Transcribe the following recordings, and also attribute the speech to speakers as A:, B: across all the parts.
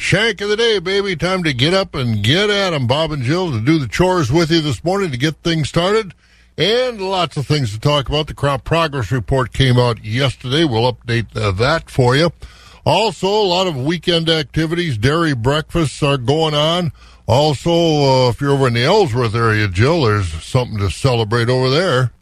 A: Shank of the day, baby. Time to get up and get at 'em, Bob and Jill, to do the chores with you this morning to get things started. And lots of things to talk about. The crop progress report came out yesterday. We'll update uh, that for you. Also, a lot of weekend activities. Dairy breakfasts are going on. Also, uh, if you're over in the Ellsworth area, Jill, there's something to celebrate over there.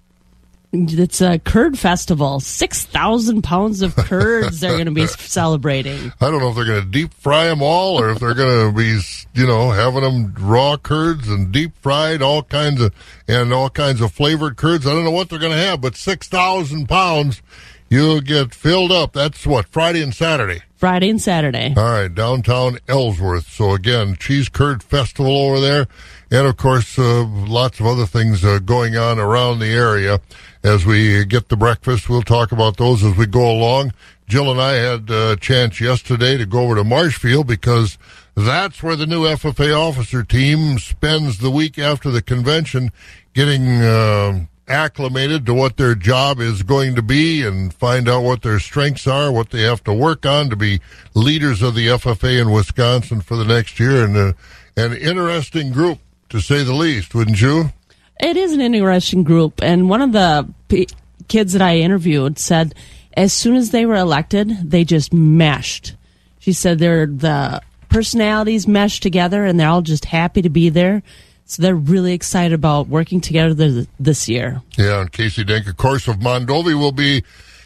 B: It's a curd festival. 6,000 pounds of curds they're going to be celebrating.
A: I don't know if they're going to deep fry them all or if they're going to be, you know, having them raw curds and deep fried, all kinds of, and all kinds of flavored curds. I don't know what they're going to have, but 6,000 pounds, you'll get filled up. That's what, Friday and Saturday?
B: Friday and Saturday.
A: All right, downtown Ellsworth. So again, cheese curd festival over there, and of course, uh, lots of other things uh, going on around the area. As we get the breakfast, we'll talk about those as we go along. Jill and I had a chance yesterday to go over to Marshfield because that's where the new FFA officer team spends the week after the convention, getting. Uh, acclimated to what their job is going to be and find out what their strengths are, what they have to work on to be leaders of the FFA in Wisconsin for the next year. And uh, an interesting group, to say the least, wouldn't you?
B: It is an interesting group. And one of the p- kids that I interviewed said as soon as they were elected, they just meshed. She said they're the personalities meshed together and they're all just happy to be there. So they're really excited about working together this year.
A: Yeah, and Casey Denk, of course, of Mondovi will be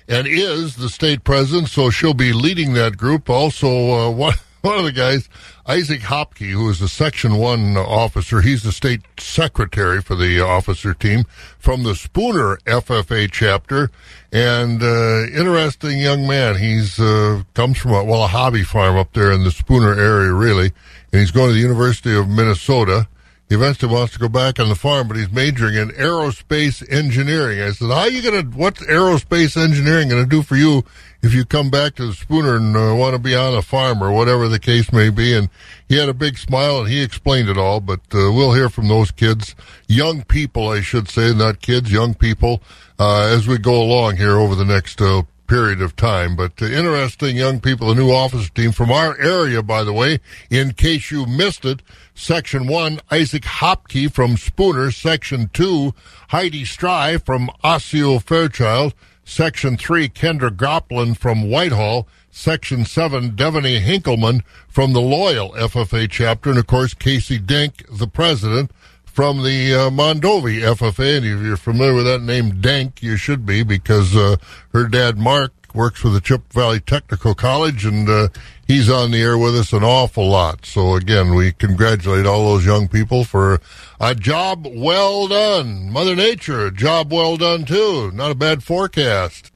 A: and is the state president, so she'll be leading that group. Also, uh, one, one of the guys, Isaac Hopke, who is a Section 1 officer, he's the state secretary for the officer team from the Spooner FFA chapter. And uh, interesting young man. He's uh, comes from a, well a hobby farm up there in the Spooner area, really, and he's going to the University of Minnesota. He eventually wants to go back on the farm, but he's majoring in aerospace engineering. I said, "How are you gonna? What's aerospace engineering gonna do for you if you come back to Spooner and uh, want to be on a farm or whatever the case may be?" And he had a big smile and he explained it all. But uh, we'll hear from those kids, young people, I should say, not kids, young people, uh, as we go along here over the next uh, period of time. But uh, interesting young people, a new officer team from our area, by the way, in case you missed it. Section 1, Isaac Hopke from Spooner. Section 2, Heidi Stry from Osseo Fairchild. Section 3, Kendra Goplin from Whitehall. Section 7, Devaney Hinkleman from the Loyal FFA chapter. And of course, Casey Denk, the president from the uh, Mondovi FFA. And if you're familiar with that name, Denk, you should be because uh, her dad, Mark, works for the Chip Valley Technical College, and uh, he's on the air with us an awful lot. So again, we congratulate all those young people for a job well done. Mother Nature, a job well done too. Not a bad forecast.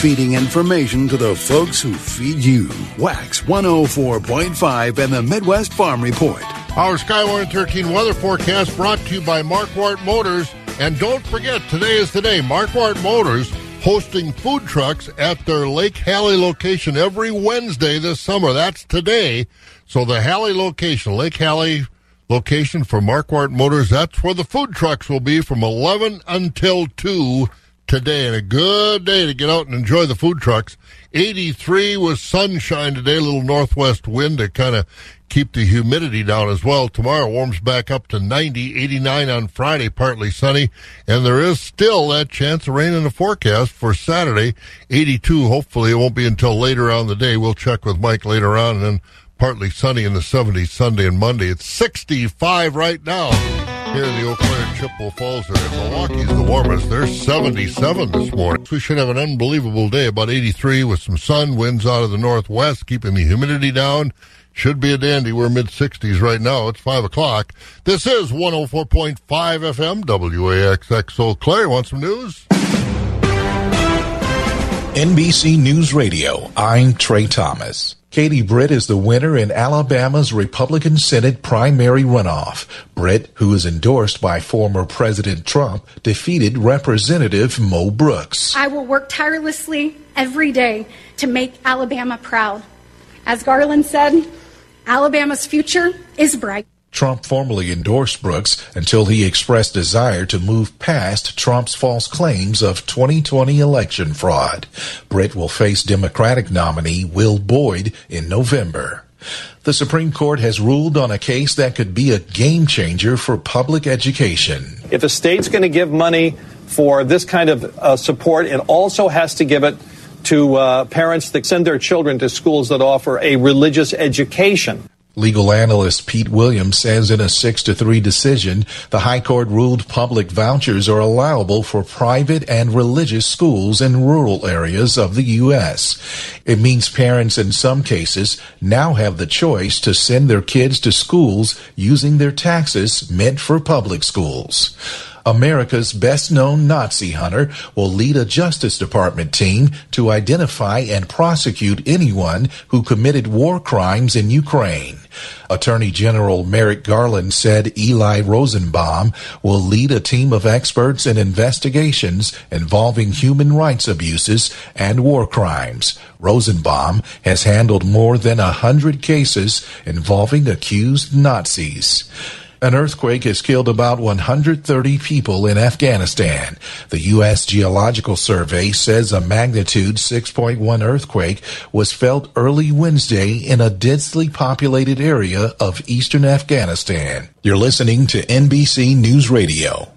C: feeding information to the folks who feed you. Wax 104.5 and the Midwest Farm Report.
A: Our Skywarn 13 weather forecast brought to you by Marquardt Motors. And don't forget, today is the day. Marquardt Motors hosting food trucks at their Lake Hallie location every Wednesday this summer. That's today. So the Hallie location, Lake Hallie location for Marquardt Motors, that's where the food trucks will be from 11 until 2 today. And a good day to get out and enjoy the food trucks. 83 with sunshine today, a little northwest wind to kind of keep the humidity down as well. Tomorrow warms back up to 90, 89 on Friday, partly sunny, and there is still that chance of rain in the forecast for Saturday, 82. Hopefully it won't be until later on the day. We'll check with Mike later on, and then partly sunny in the 70s Sunday and Monday. It's 65 right now here in the Eau Claire Chippewa Falls area. Milwaukee's the warmest. They're 77 this morning. We should have an unbelievable day, about 83 with some sun, winds out of the northwest, keeping the humidity down. Should be a dandy. We're mid 60s right now. It's 5 o'clock. This is 104.5 FM, WAXX Eau Claire. Want some news?
D: NBC News Radio. I'm Trey Thomas. Katie Britt is the winner in Alabama's Republican Senate primary runoff. Britt, who is endorsed by former President Trump, defeated Representative Mo Brooks.
E: I will work tirelessly every day to make Alabama proud. As Garland said, Alabama's future is bright.
D: Trump formally endorsed Brooks until he expressed desire to move past Trump's false claims of 2020 election fraud. Britt will face Democratic nominee Will Boyd in November. The Supreme Court has ruled on a case that could be a game changer for public education.
F: If a state's going to give money for this kind of uh, support, it also has to give it to uh, parents that send their children to schools that offer a religious education.
D: Legal analyst Pete Williams says in a 6 to 3 decision, the High Court ruled public vouchers are allowable for private and religious schools in rural areas of the U.S. It means parents in some cases now have the choice to send their kids to schools using their taxes meant for public schools. America's best known Nazi hunter will lead a Justice Department team to identify and prosecute anyone who committed war crimes in Ukraine. Attorney General Merrick Garland said Eli Rosenbaum will lead a team of experts in investigations involving human rights abuses and war crimes. Rosenbaum has handled more than a hundred cases involving accused Nazis. An earthquake has killed about 130 people in Afghanistan. The U.S. Geological Survey says a magnitude 6.1 earthquake was felt early Wednesday in a densely populated area of eastern Afghanistan. You're listening to NBC News Radio.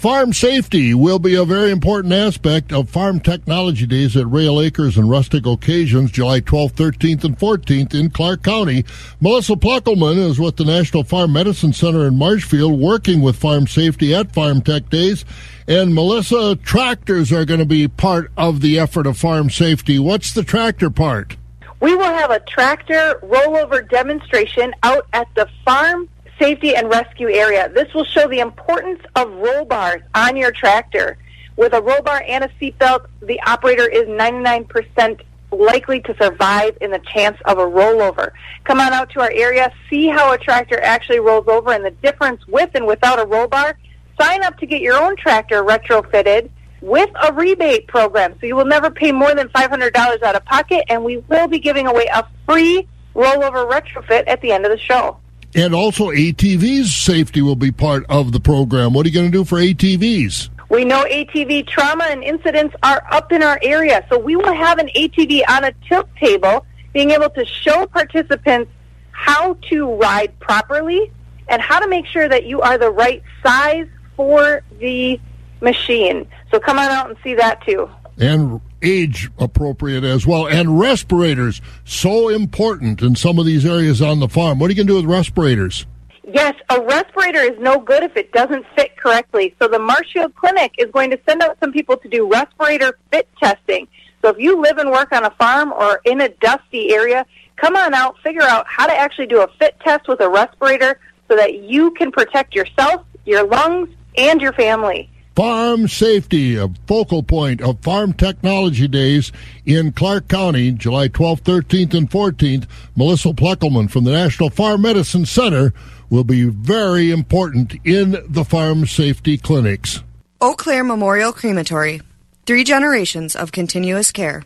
A: Farm safety will be a very important aspect of Farm Technology Days at Roehl Acres and Rustic Occasions, July 12th, 13th, and 14th in Clark County. Melissa Ploeckelman is with the National Farm Medicine Center in Marshfield, working with farm safety at Farm Tech Days. And Melissa, tractors are going to be part of the effort of farm safety. What's the tractor part?
G: We will have a tractor rollover demonstration out at the farm safety and rescue area. This will show the importance of roll bars on your tractor. With a roll bar and a seatbelt, the operator is 99% likely to survive in the chance of a rollover. Come on out to our area, see how a tractor actually rolls over and the difference with and without a roll bar. Sign up to get your own tractor retrofitted with a rebate program. So you will never pay more than $500 out of pocket, and we will be giving away a free rollover retrofit at the end of the show.
A: And also, ATVs safety will be part of the program. What are you going to do for ATVs?
G: We know ATV trauma and incidents are up in our area, so we will have an ATV on a tilt table, being able to show participants how to ride properly and how to make sure that you are the right size for the machine. So come on out and see that too.
A: And age appropriate as well. And respirators, so important in some of these areas on the farm. What are you going to do with respirators?
G: Yes, a respirator is no good if it doesn't fit correctly. So the Marshfield Clinic is going to send out some people to do respirator fit testing. So if you live and work on a farm or in a dusty area, come on out, figure out how to actually do a fit test with a respirator so that you can protect yourself, your lungs, and your family.
A: Farm Safety, a focal point of Farm Technology Days in Clark County, July 12th, 13th, and 14th. Melissa Ploeckelman from the National Farm Medicine Center will be very important in the farm safety clinics.
H: Eau Claire Memorial Crematory. Three generations of continuous care.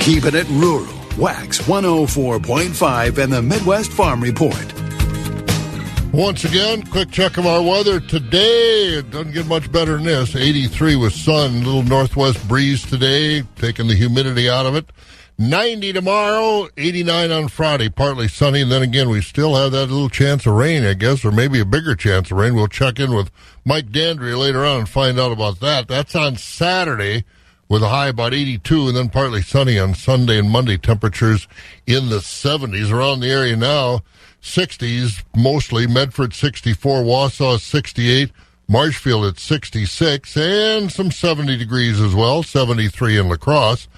C: Keeping it rural. Wax 104.5 and the Midwest Farm Report.
A: Once again, quick check of our weather today. It doesn't get much better than this. 83 with sun, little northwest breeze today, taking the humidity out of it. 90 tomorrow, 89 on Friday, partly sunny, and then again, we still have that little chance of rain, I guess, or maybe a bigger chance of rain. We'll check in with Mike Dandry later on and find out about that. That's on Saturday with a high about 82, and then partly sunny on Sunday and Monday. Temperatures in the 70s around the area now. 60s mostly. Medford 64, Wausau 68, Marshfield at 66, and some 70 degrees as well. 73 in La Crosse.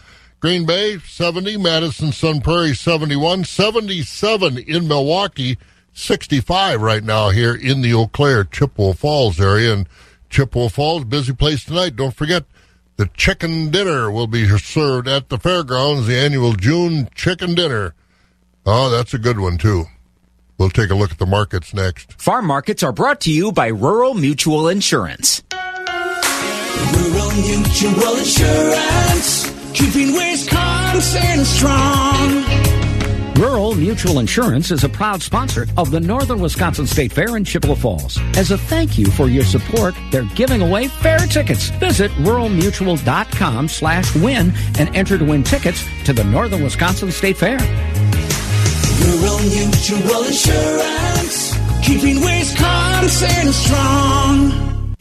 A: Green Bay 70, Madison Sun Prairie 71, 77 in Milwaukee, 65 right now here in the Eau Claire Chippewa Falls area. And Chippewa Falls, busy place tonight. Don't forget the chicken dinner will be served at the fairgrounds, the annual June chicken dinner. Oh, that's a good one too. We'll take a look at the markets next.
I: Farm markets are brought to you by Rural Mutual Insurance.
J: Rural Mutual Insurance, keeping Wisconsin strong.
K: Rural Mutual Insurance is a proud sponsor of the Northern Wisconsin State Fair in Chippewa Falls. As a thank you for your support, they're giving away fair tickets. Visit ruralmutual.com slash win and enter to win tickets to the Northern Wisconsin State Fair.
J: Rural Mutual Insurance, keeping Wisconsin strong.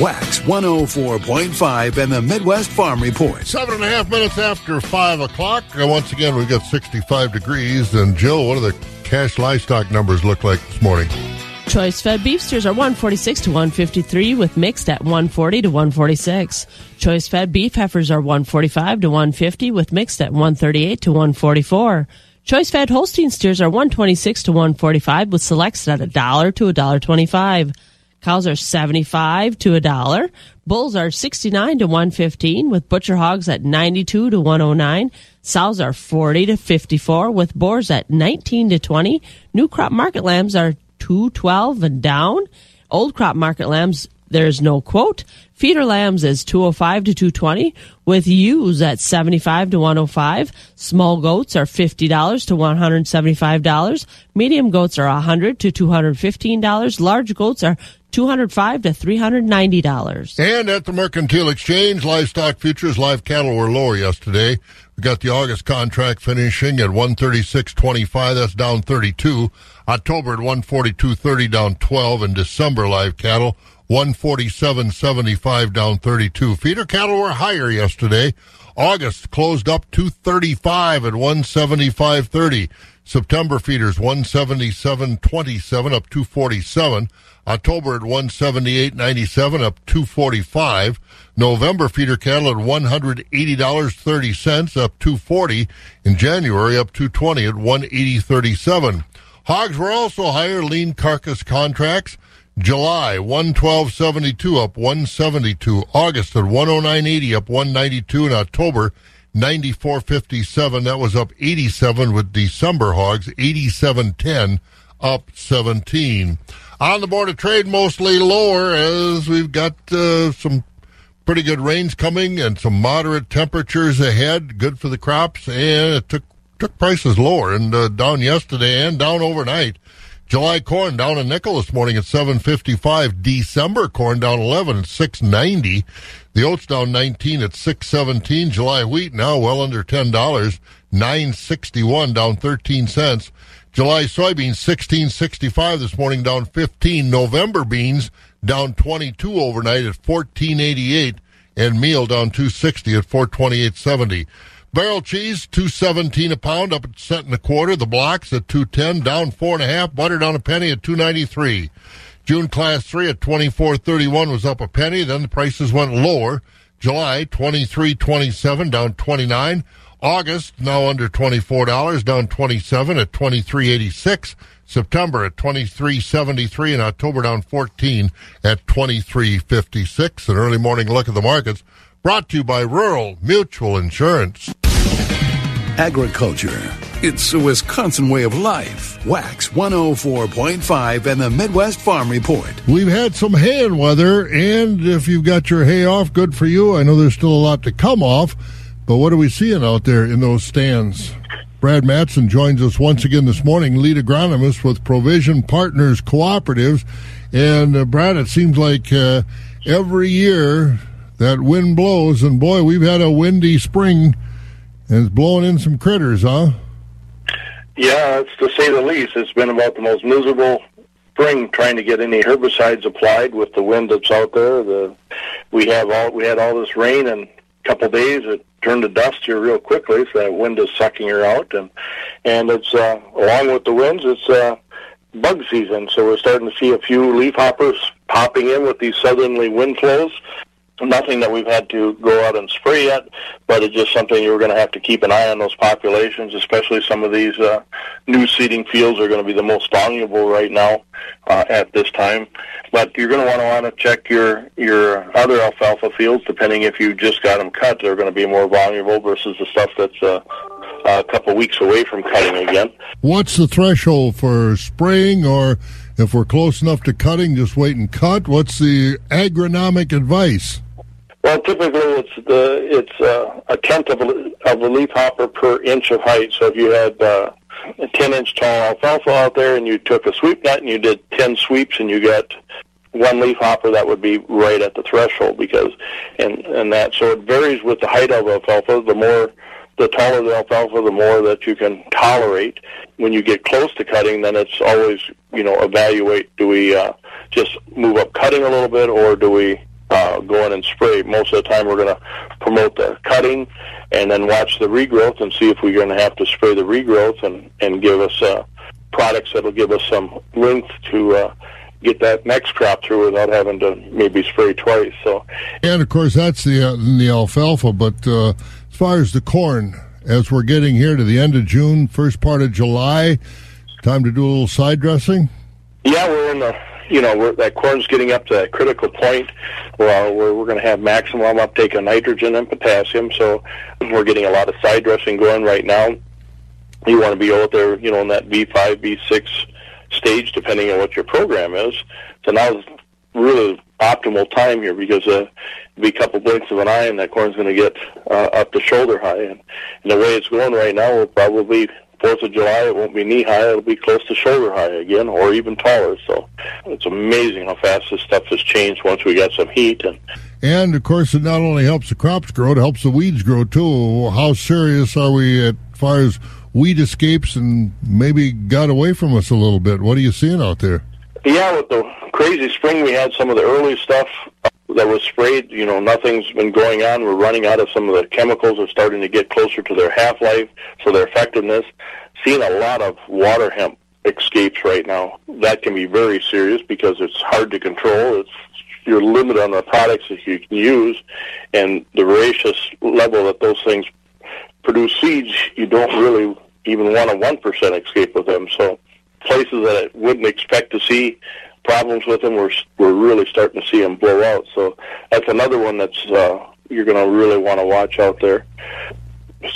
C: Wax 104.5 and the Midwest Farm Report.
A: Seven and a half minutes after five o'clock. Once again, we've got 65 degrees. And Jill, what do the cash livestock numbers look like this morning?
B: Choice fed beef steers are 146 to 153 with mixed at 140 to 146. Choice fed beef heifers are 145 to 150 with mixed at 138 to 144. Choice fed Holstein steers are 126 to 145 with selects at a dollar to a dollar 25. Cows are 75 to a dollar. Bulls are 69 to 115 with butcher hogs at 92 to 109. Sows are 40 to 54 with boars at 19 to 20. New crop market lambs are 212 and down. Old crop market lambs, there's no quote. Feeder lambs is 205 to 220 with ewes at 75 to 105. Small goats are $50 to $175. Medium goats are 100 to $215. Large goats are 205 to $390.
A: And at the Mercantile Exchange, livestock futures, live cattle were lower yesterday. We got the August contract finishing at 136.25. That's down 32. October at 142.30, down 12. And December live cattle 147.75, down 32. Feeder cattle were higher yesterday. August closed up 235 at 175.30. September feeders 177.27 up 247. October at 178.97 up 245. November feeder cattle at $180.30 up 240. In January up 220 at 180.37. Hogs were also higher lean carcass contracts. July 112.72 up 172. August at 109.80 up 192. In October 94.57. That was up 87 with December hogs 87.10 up 17. On the Board of Trade, mostly lower as we've got uh, some pretty good rains coming and some moderate temperatures ahead. Good for the crops, and it took took prices lower and uh, down yesterday and down overnight. July corn down a nickel this morning at 755. December corn down 11 at 690. The oats down 19 at 617. July wheat now well under $10. 961 down 13 cents. July soybeans 1665 this morning down 15. November beans down 22 overnight at 1488 and meal down 260 at 428.70. Barrel cheese, two seventeen a pound, up a cent and a quarter. The blocks at two ten, down four and a half. Butter down a penny at two ninety three. June class three at twenty four thirty one was up a penny. Then the prices went lower. July twenty three twenty seven, down twenty nine. August now under $24, down 27 at 23.86. September at 23.73 and October down 14 at 23.56. An early morning look at the markets brought to you by Rural Mutual Insurance.
C: Agriculture. It's a Wisconsin way of life. Wax 104.5 and the Midwest Farm Report.
A: We've had some hay and weather, and if you've got your hay off, good for you. I know there's still a lot to come off, but what are we seeing out there in those stands? Brad Matson joins us once again this morning, lead agronomist with Provision Partners Cooperatives. And uh, Brad, it seems like uh, every year that wind blows, and boy, we've had a windy spring, and it's blowing in some critters, huh?
L: Yeah, it's to say the least. It's been about the most miserable spring trying to get any herbicides applied with the wind that's out there. The we have all we had all this rain and a couple of days it turned to dust here real quickly, so that wind is sucking her out and and it's uh along with the winds it's uh bug season, so we're starting to see a few leaf hoppers popping in with these southerly wind flows nothing that we've had to go out and spray yet, but it's just something you're going to have to keep an eye on those populations, especially some of these uh, new seeding fields are going to be the most vulnerable right now uh, at this time. But you're going to want to want to check your your other alfalfa fields, depending if you just got them cut, they're going to be more vulnerable versus the stuff that's uh, a couple weeks away from cutting again.
A: What's the threshold for spraying, or if we're close enough to cutting, just wait and cut? What's the agronomic advice?
L: Well, typically it's the it's uh, a tenth of a, of a leaf hopper per inch of height. So if you had uh, a ten inch tall alfalfa out there and you took a sweep net and you did ten sweeps and you got one leaf hopper, that would be right at the threshold because and and that so it varies with the height of alfalfa. The more the taller the alfalfa, the more that you can tolerate. When you get close to cutting, then it's always you know evaluate: do we uh, just move up cutting a little bit, or do we uh, go in and spray. Most of the time, we're going to promote the cutting and then watch the regrowth and see if we're going to have to spray the regrowth and and give us uh, products that'll give us some length to. Uh, get that next crop through without having to maybe spray twice. So,
A: and of course that's the uh, the alfalfa. But uh, as far as the corn, as we're getting here to the end of June, first part of July, time to do a little side dressing.
L: Yeah, we're in the you know, we're, that corn's getting up to that critical point where, where we're going to have maximum uptake of nitrogen and potassium. So we're getting a lot of side dressing going right now. You want to be out there, you know, in that V5, V6 stage, depending on what your program is. So now is really optimal time here because uh, be a couple blinks of an eye and that corn's going to get uh, up to shoulder high. And, and the way it's going right now, we'll probably Fourth of July, it won't be knee high; it'll be close to shoulder high again, or even taller. So it's amazing how fast this stuff has changed once we got some heat. And
A: and of course, it not only helps the crops grow, it helps the weeds grow too. How serious are we as far as weed escapes and maybe got away from us a little bit? What are you seeing out there?
L: Yeah, with the crazy spring we had, some of the early stuff that was sprayed, you know, nothing's been going on. We're running out of some of the chemicals are starting to get closer to their half life, so their effectiveness. Seeing a lot of water hemp escapes right now. That can be very serious because it's hard to control. It's you're limited on the products that you can use, and the voracious level that those things produce seeds, you don't really even want a one percent escape with them. So places that I wouldn't expect to see problems with them, we're we're really starting to see them blow out. So that's another one that's uh, you're going to really want to watch out there.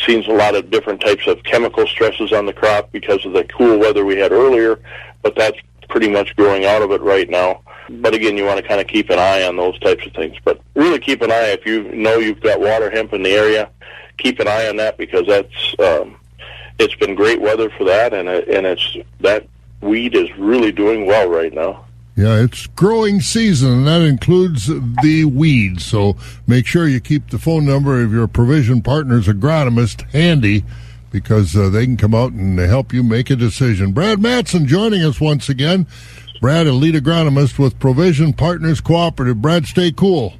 L: Seen a lot of different types of chemical stresses on the crop because of the cool weather we had earlier, but that's pretty much growing out of it right now. But again, you want to kind of keep an eye on those types of things. But really keep an eye if you know you've got water hemp in the area. Keep an eye on that because that's um, it's been great weather for that, and it, and it's that weed is really doing well right now.
A: Yeah, it's growing season, and that includes the weeds. So make sure you keep the phone number of your provision partner's agronomist handy because uh, they can come out and help you make a decision. Brad Matson joining us once again. Brad, a lead agronomist with Provision Partners Cooperative. Brad, stay cool.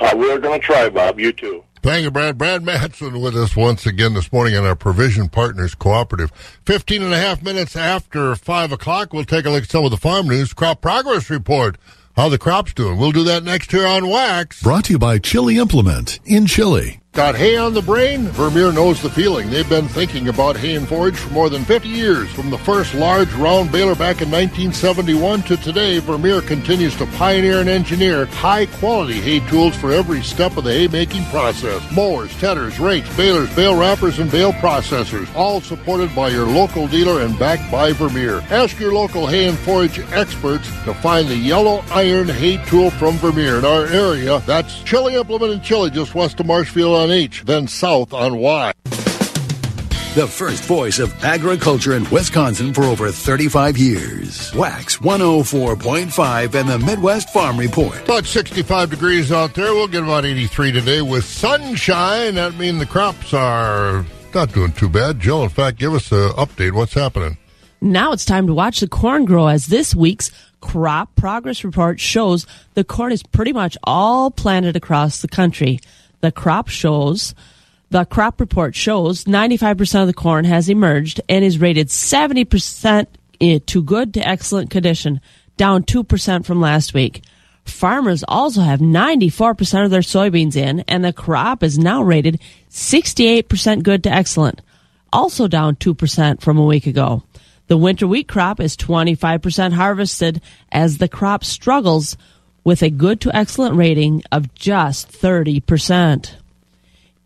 L: Uh, we're going to try, Bob. You too.
A: Thank you, Brad. Brad Matson with us once again this morning on our Provision Partners Cooperative. 15 and a half minutes after 5 o'clock, we'll take a look at some of the farm news. Crop Progress Report. How the crop's doing. We'll do that next here on Wax.
C: Brought to you by Chili Implement in Chili.
A: Got hay on the brain? Vermeer knows the feeling. They've been thinking about hay and forage for more than 50 years. From the first large round baler back in 1971 to today, Vermeer continues to pioneer and engineer high quality hay tools for every step of the hay making process. Mowers, tedders, rakes, balers, bale wrappers, and bale processors, all supported by your local dealer and backed by Vermeer. Ask your local hay and forage experts to find the yellow iron hay tool from Vermeer in our area. That's Chili Implement in Chili, just west of Marshfield on H, then south on Y.
C: The first voice of agriculture in Wisconsin for over 35 years. Wax 104.5 and the Midwest Farm Report.
A: About 65 degrees out there. We'll get about 83 today with sunshine. That means the crops are not doing too bad. Jill, in fact, give us an update. What's happening?
B: Now it's time to watch the corn grow as this week's crop progress report shows the corn is pretty much all planted across the country. The crop shows the crop report shows 95% of the corn has emerged and is rated 70% eh, to good to excellent condition, down 2% from last week. Farmers also have 94% of their soybeans in, and the crop is now rated 68% good to excellent, also down 2% from a week ago. The winter wheat crop is 25% harvested as the crop struggles with a good to excellent rating of just 30%.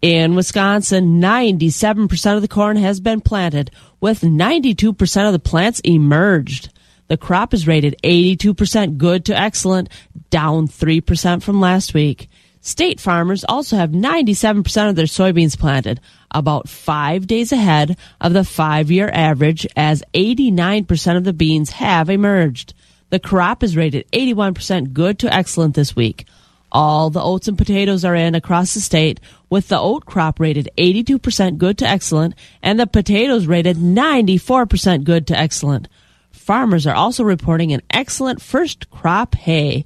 B: In Wisconsin, 97% of the corn has been planted, with 92% of the plants emerged. The crop is rated 82% good to excellent, down 3% from last week. State farmers also have 97% of their soybeans planted, about five days ahead of the five year average, as 89% of the beans have emerged. The crop is rated 81% good to excellent this week. All the oats and potatoes are in across the state, with the oat crop rated 82% good to excellent and the potatoes rated 94% good to excellent. Farmers are also reporting an excellent first crop hay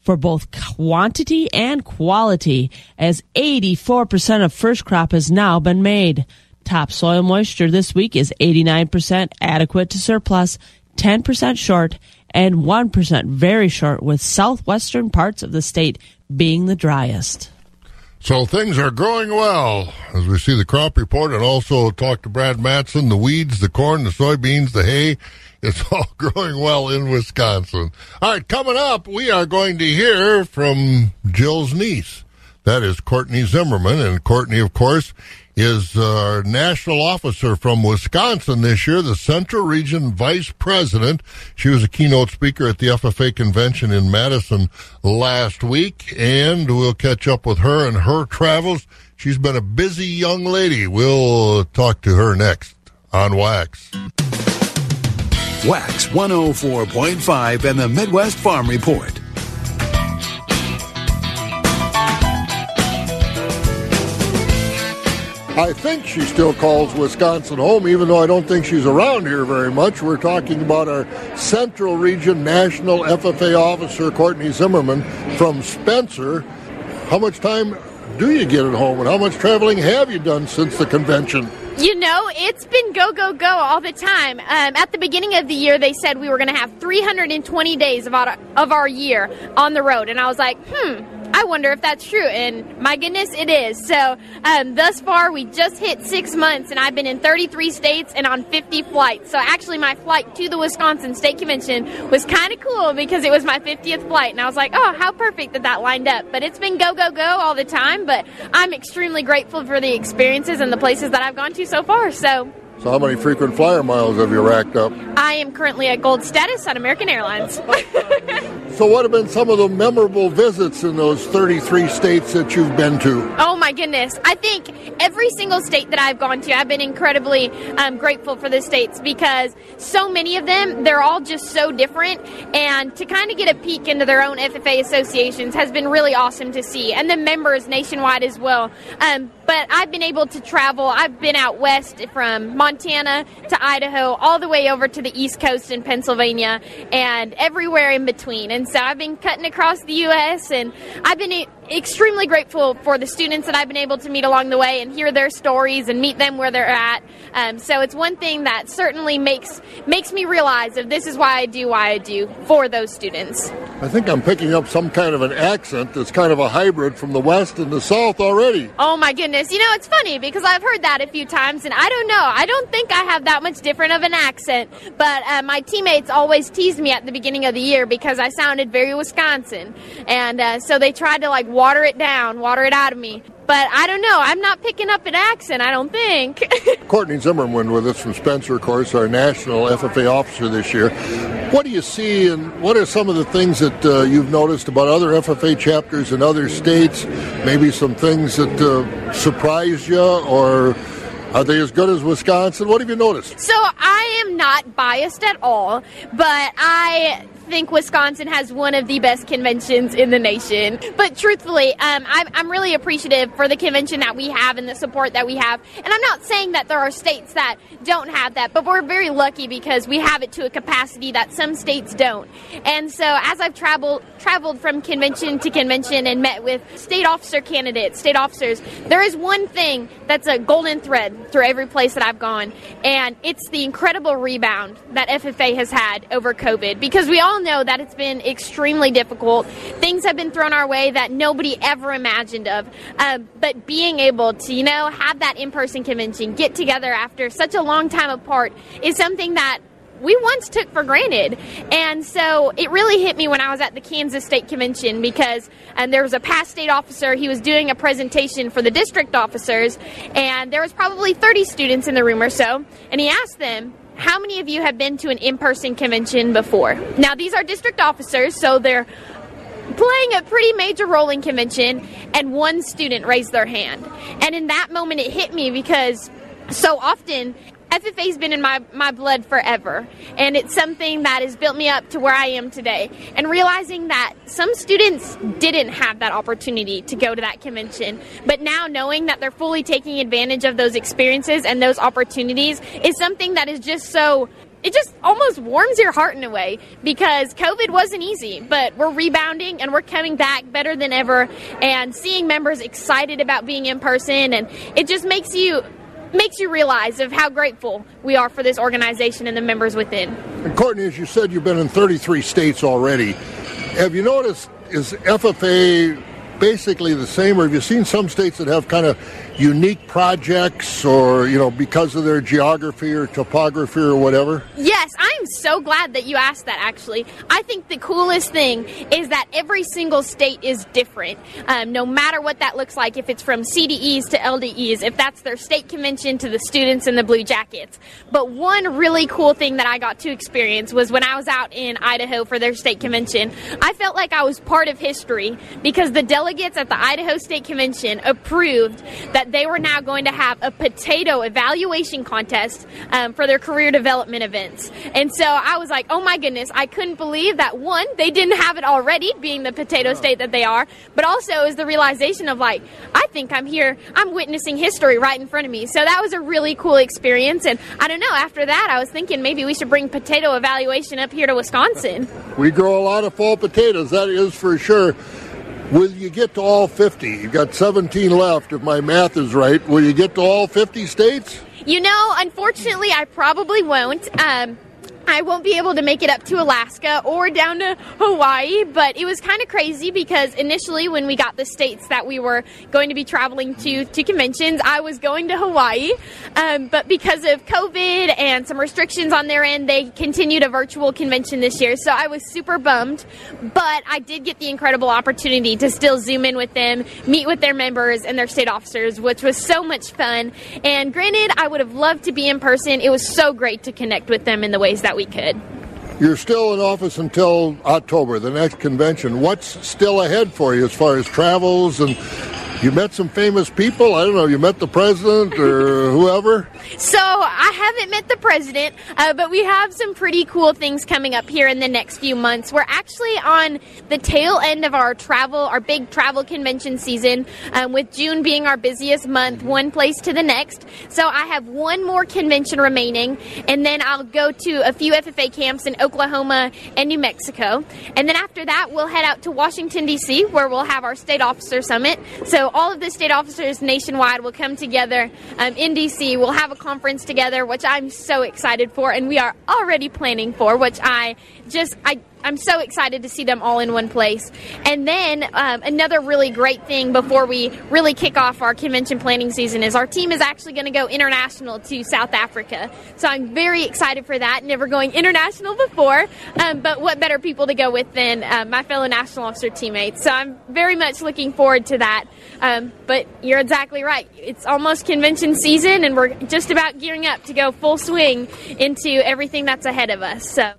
B: for both quantity and quality, as 84% of first crop has now been made. Top soil moisture this week is 89% adequate to surplus, 10% short, and 1% very short, with southwestern parts of the state being the driest.
A: So things are growing well as we see the crop report and also talk to Brad Matson. The weeds, the corn, the soybeans, the hay, it's all growing well in Wisconsin. All right, coming up, we are going to hear from Jill's niece. That is Courtney Zimmerman. And Courtney, of course, is our national officer from Wisconsin this year, the Central Region Vice President. She was a keynote speaker at the FFA convention in Madison last week, and we'll catch up with her and her travels. She's been a busy young lady. We'll talk to her next on Wax.
C: Wax 104.5 and the Midwest Farm Report.
A: I think she still calls Wisconsin home, even though I don't think she's around here very much. We're talking about our Central Region National FFA officer, Courtney Zimmerman from Spencer. How much time do you get at home, and how much traveling have you done since the convention?
M: You know, it's been go, go, go all the time. Um, at the beginning of the year, they said we were going to have 320 days of our, of our year on the road. And I was like, hmm, I wonder if that's true. And my goodness, it is. So um, thus far, we just hit six months, and I've been in 33 states and on 50 flights. So actually, my flight to the Wisconsin State Convention was kind of cool because it was my 50th flight, and I was like, oh, how perfect that that lined up. But it's been go, go, go all the time. But I'm extremely grateful for the experiences and the places that I've gone to so far. So
A: So, how many frequent flyer miles have you racked up?
M: I am currently at gold status on American Airlines.
A: So, what have been some of the memorable visits in those 33 states that you've been to?
M: Oh my goodness. I think every single state that I've gone to, I've been incredibly um, grateful for the states because so many of them, they're all just so different. And to kind of get a peek into their own FFA associations has been really awesome to see. And the members nationwide as well. Um, but I've been able to travel. I've been out west from Montana to Idaho, all the way over to the East Coast in Pennsylvania, and everywhere in between. And so I've been cutting across the U.S. and I've been extremely grateful for the students that I've been able to meet along the way and hear their stories and meet them where they're at. Um, so it's one thing that certainly makes makes me realize that this is why I do why I do for those students.
A: I think I'm picking up some kind of an accent that's kind of a hybrid from the west and the south already.
M: Oh my goodness. You know, it's funny because I've heard that a few times and I don't know. I don't think I have that much different of an accent, but uh, my teammates always teased me at the beginning of the year because I sounded very Wisconsin. And uh, so they tried to like water it down, water it out of me. But I don't know. I'm not picking up an accent, I don't think.
A: Courtney Zimmerman with us from Spencer, of course, our national FFA officer this year. What do you see, and what are some of the things that uh, you've noticed about other FFA chapters in other states? Maybe some things that uh, surprised you, or are they as good as Wisconsin? What have you noticed?
M: So I am not biased at all, but I think Wisconsin has one of the best conventions in the nation. But truthfully, um, I'm, I'm really appreciative for the convention that we have and the support that we have. And I'm not saying that there are states that don't have that, but we're very lucky because we have it to a capacity that some states don't. And so as I've traveled traveled from convention to convention and met with state officer candidates, state officers, there is one thing that's a golden thread through every place that I've gone, and it's the incredible rebound that FFA has had over COVID because we all know that it's been extremely difficult. Things have been thrown our way that nobody ever imagined of. Um, but being able to, you know, have that in person convention, get together after such a long time apart is something that we once took for granted. And so it really hit me when I was at the Kansas State Convention because um, there was a past state officer. He was doing a presentation for the district officers, and there was probably 30 students in the room or so. And he asked them, how many of you have been to an in person convention before? Now, these are district officers, so they're playing a pretty major role in convention, and one student raised their hand. And in that moment, it hit me because so often FFA's been in my, my blood forever, and it's something that has built me up to where I am today. And realizing that some students didn't have that opportunity to go to that convention, but now knowing that they're fully taking advantage of those experiences and those opportunities is something that is just so it just almost warms your heart in a way because COVID wasn't easy, but we're rebounding and we're coming back better than ever and seeing members excited about being in person and it just makes you makes you realize of how grateful we are for this organization and the members within.
A: And Courtney, as you said, you've been in 33 states already. Have you noticed is FFA basically the same, or have you seen some states that have kind of unique projects, or you know, because of their geography or topography or whatever?
M: Yes, I'm so glad that you asked that. Actually, I think the coolest thing is that every single state is different, um, no matter what that looks like. If it's from CDEs to LDEs, if that's their state convention to the students and the Blue Jackets. But one really cool thing that I got to experience was when I was out in Idaho for their state convention. I felt like I was part of history because the delegates at the Idaho State Convention approved that they were now going to have a potato evaluation contest um, for their career development events. And so I was like, oh my goodness, I couldn't believe that one, they didn't have it already, being the potato state that they are, but also is the realization of like, I think I'm here, I'm witnessing history right in front of me. So that was a really cool experience. And I don't know, after that, I was thinking maybe we should bring potato evaluation up here to Wisconsin.
A: We grow a lot of fall potatoes, that is for sure. Will you get to all 50? You've got 17 left, if my math is right. Will you get to all 50 states?
M: You know, unfortunately, I probably won't. Um, I won't be able to make it up to Alaska or down to Hawaii, but it was kind of crazy because initially when we got the states that we were going to be traveling to to conventions, I was going to Hawaii, um, but because of COVID and some restrictions on their end, they continued a virtual convention this year. So I was super bummed, but I did get the incredible opportunity to still zoom in with them, meet with their members and their state officers, which was so much fun. And granted, I would have loved to be in person. It was so great to connect with them in the ways that we could.
A: You're still in office until October, the next convention. What's still ahead for you as far as travels and you met some famous people. I don't know. You met the president or whoever.
M: So I haven't met the president, uh, but we have some pretty cool things coming up here in the next few months. We're actually on the tail end of our travel, our big travel convention season, um, with June being our busiest month, one place to the next. So I have one more convention remaining, and then I'll go to a few FFA camps in Oklahoma and New Mexico. And then after that, we'll head out to Washington, D.C., where we'll have our state officer summit. So all of the state officers nationwide will come together um, in D.C. We'll have a conference together, which I'm so excited for, and we are already planning for, which I just, I, I'm so excited to see them all in one place. And then um, another really great thing before we really kick off our convention planning season is our team is actually going to go international to South Africa. So I'm very excited for that. Never going international before, um, but what better people to go with than uh, my fellow national officer teammates? So I'm very much looking forward to that. Um, but you're exactly right. It's almost convention season, and we're just about gearing up to go full swing into everything that's ahead of us. So.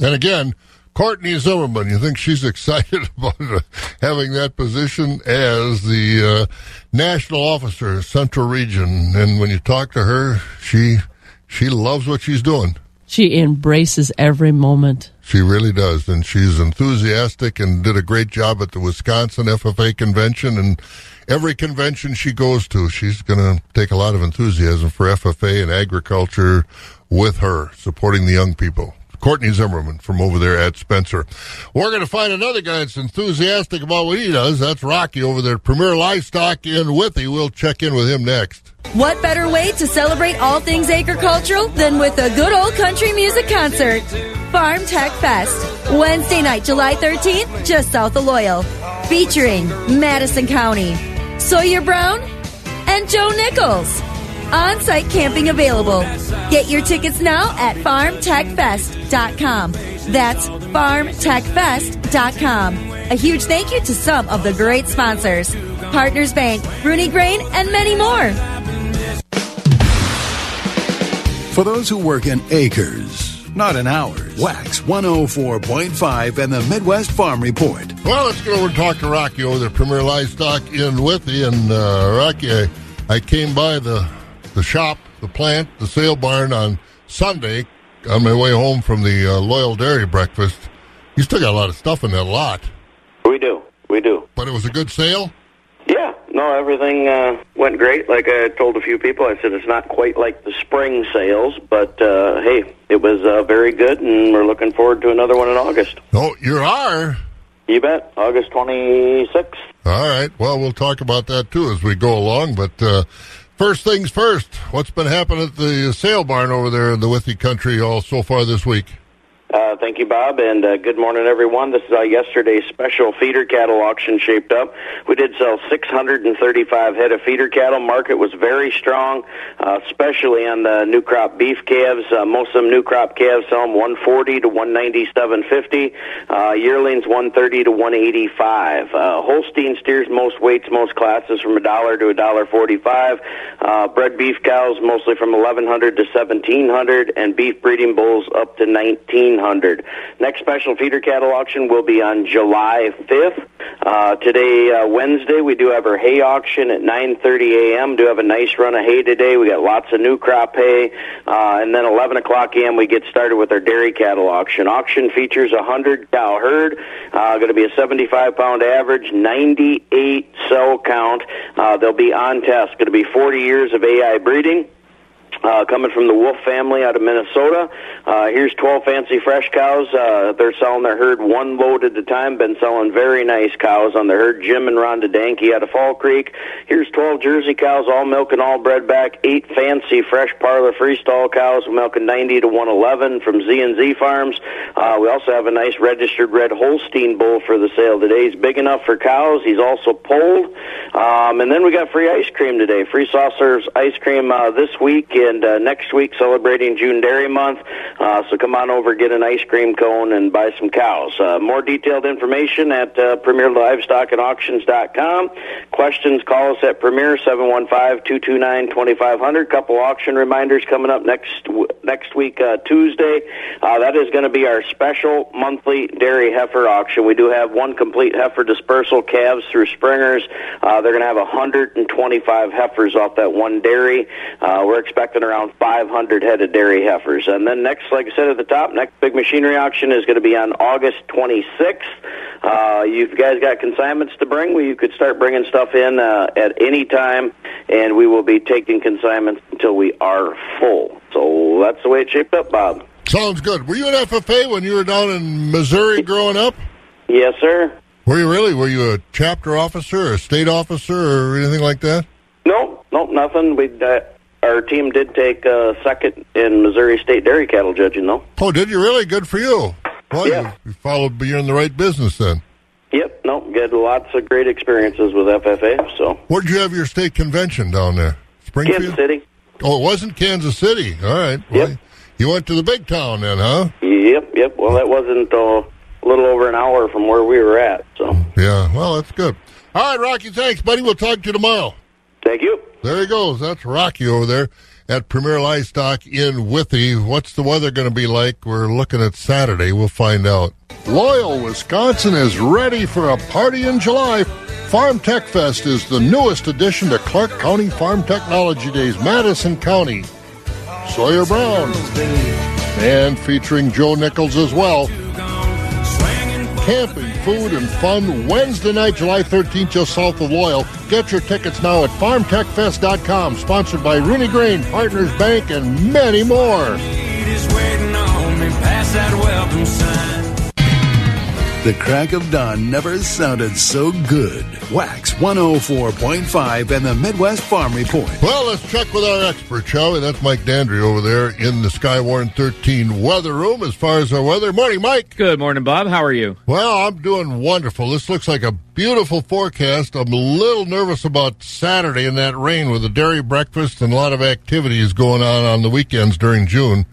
A: And again, Courtney Zimmerman, you think she's excited about uh, having that position as the uh, national officer, Central Region? And when you talk to her, she she loves what she's doing.
N: She embraces every moment.
A: She really does, and she's enthusiastic and did a great job at the Wisconsin FFA convention and every convention she goes to. She's going to take a lot of enthusiasm for FFA and agriculture with her, supporting the young people. Courtney Zimmerman from over there at Spencer. We're going to find another guy that's enthusiastic about what he does. That's Rocky over there at Premier Livestock in Withee. We'll check in with him next.
O: What better way to celebrate all things agricultural than with a good old country music concert? Farm Tech Fest, Wednesday night, July 13th, just south of Loyal, featuring Madison County, Sawyer Brown, and Joe Nichols. On site camping available. Get your tickets now at farmtechfest.com. That's farmtechfest.com. A huge thank you to some of the great sponsors Partners Bank, Rooney Grain, and many more.
C: For those who work in acres, not in hours, Wax 104.5 and the Midwest Farm Report.
A: Well, let's go over and talk to Rocky over there, Premier Livestock in Withee. And uh, Rocky, I, I came by the the shop, the plant, the sale barn on Sunday on my way home from the uh, Loyal Dairy breakfast. You still got a lot of stuff in that lot.
P: We do. We do.
A: But it was a good sale?
P: Yeah. No, everything uh, went great. Like I told a few people, I said it's not quite like the spring sales, but uh, hey, it was uh, very good, and we're looking forward to another one in August.
A: Oh, you are?
P: You bet. August 26th.
A: All right. Well, we'll talk about that too as we go along, but. Uh, First things first, what's been happening at the sale barn over there in the Withee country all so far this week?
P: Uh, thank you, Bob, and uh, good morning, everyone. This is uh, yesterday's special feeder cattle auction shaped up. We did sell 635 head of feeder cattle. Market was very strong, uh, especially on the new crop beef calves. Uh, most of them new crop calves sell them 140 to 197.50. Uh, yearlings 130 to 185. Uh, Holstein steers most weights, most classes from a dollar to a dollar 45. Uh, bred beef cows mostly from 1100 to 1700, and beef breeding bulls up to 1900. Next special feeder cattle auction will be on July 5th. Uh, today, uh, Wednesday, we do have our hay auction at 9:30 a.m. Do have a nice run of hay today. We got lots of new crop hay, uh, and then 11 o'clock a.m. we get started with our dairy cattle auction. Auction features a 100 cow herd. Uh, going to be a 75 pound average, 98 cell count. Uh, they'll be on test. Going to be 40 years of AI breeding. Uh, coming from the Wolf family out of Minnesota. Uh, here's 12 fancy fresh cows. Uh, they're selling their herd one load at a time. Been selling very nice cows on the herd. Jim and Rhonda Danke out of Fall Creek. Here's 12 Jersey cows, all milk and all bred back. Eight fancy fresh parlor freestall cows, milking 90 to 111 from Z and Z Farms. Uh, we also have a nice registered red Holstein bull for the sale today. He's big enough for cows. He's also polled. Um, and then we got free ice cream today. Free saucers ice cream uh, this week. In and uh, next week celebrating June Dairy Month. Uh, so come on over, get an ice cream cone, and buy some cows. Uh, more detailed information at uh, Premier Livestock and Auctions.com. Questions, call us at Premier 715-229-2500. Couple auction reminders coming up next next week, uh, Tuesday. Uh, that is going to be our special monthly dairy heifer auction. We do have one complete heifer dispersal calves through Springers. Uh, they're going to have 125 heifers off that one dairy. Uh, we're expecting around 500 head of dairy heifers. And then next, like I said at the top, next big machinery auction is going to be on August 26th. Uh, you guys got consignments to bring, well, you could start bringing stuff in uh, at any time, and we will be taking consignments until we are full. So that's the way it shaped up, Bob.
A: Sounds good. Were you an FFA when you were down in Missouri growing up?
P: Yes, sir.
A: Were you really? Were you a chapter officer or a state officer or anything like that?
P: No, no, nothing. We uh, our team did take uh, second in Missouri State Dairy Cattle Judging, though.
A: Oh, did you really? Good for you. Well,
P: Yeah.
A: you, you followed. You're in the right business then.
P: Yep, no, got lots of great experiences with FFA. So
A: Where'd you have your state convention down there? Springfield.
P: Kansas City.
A: Oh, it wasn't Kansas City. All right. Well, You went to the big town then, huh?
P: Yep, yep. Well, that wasn't uh, a little over an hour from where we were at. So
A: Yeah. Well, that's good. All right, Rocky. Thanks, buddy. We'll talk to you tomorrow.
P: Thank you.
A: There he goes. That's Rocky over there at Premier Livestock in Withee. What's the weather going to be like? We're looking at Saturday. We'll find out. Loyal, Wisconsin is ready for a party in July. Farm Tech Fest is the newest addition to Clark County Farm Technology Days, Madison County. Sawyer Brown. And featuring Joe Nichols as well. Camping, food, and fun Wednesday night, July 13th, just south of Loyal. Get your tickets now at farmtechfest.com. Sponsored by Rooney Grain, Partners Bank, and many more.
C: The crack of dawn never sounded so good. Wax 104.5 and the Midwest Farm Report.
A: Well, let's check with our expert, shall we? That's Mike Dandry over there in the Skywarn 13 weather room as far as our weather. Morning, Mike.
Q: Good morning, Bob. How are you?
A: Well, I'm doing wonderful. This looks like a beautiful forecast. I'm a little nervous about Saturday and that rain with the dairy breakfast and a lot of activities going on on the weekends during June.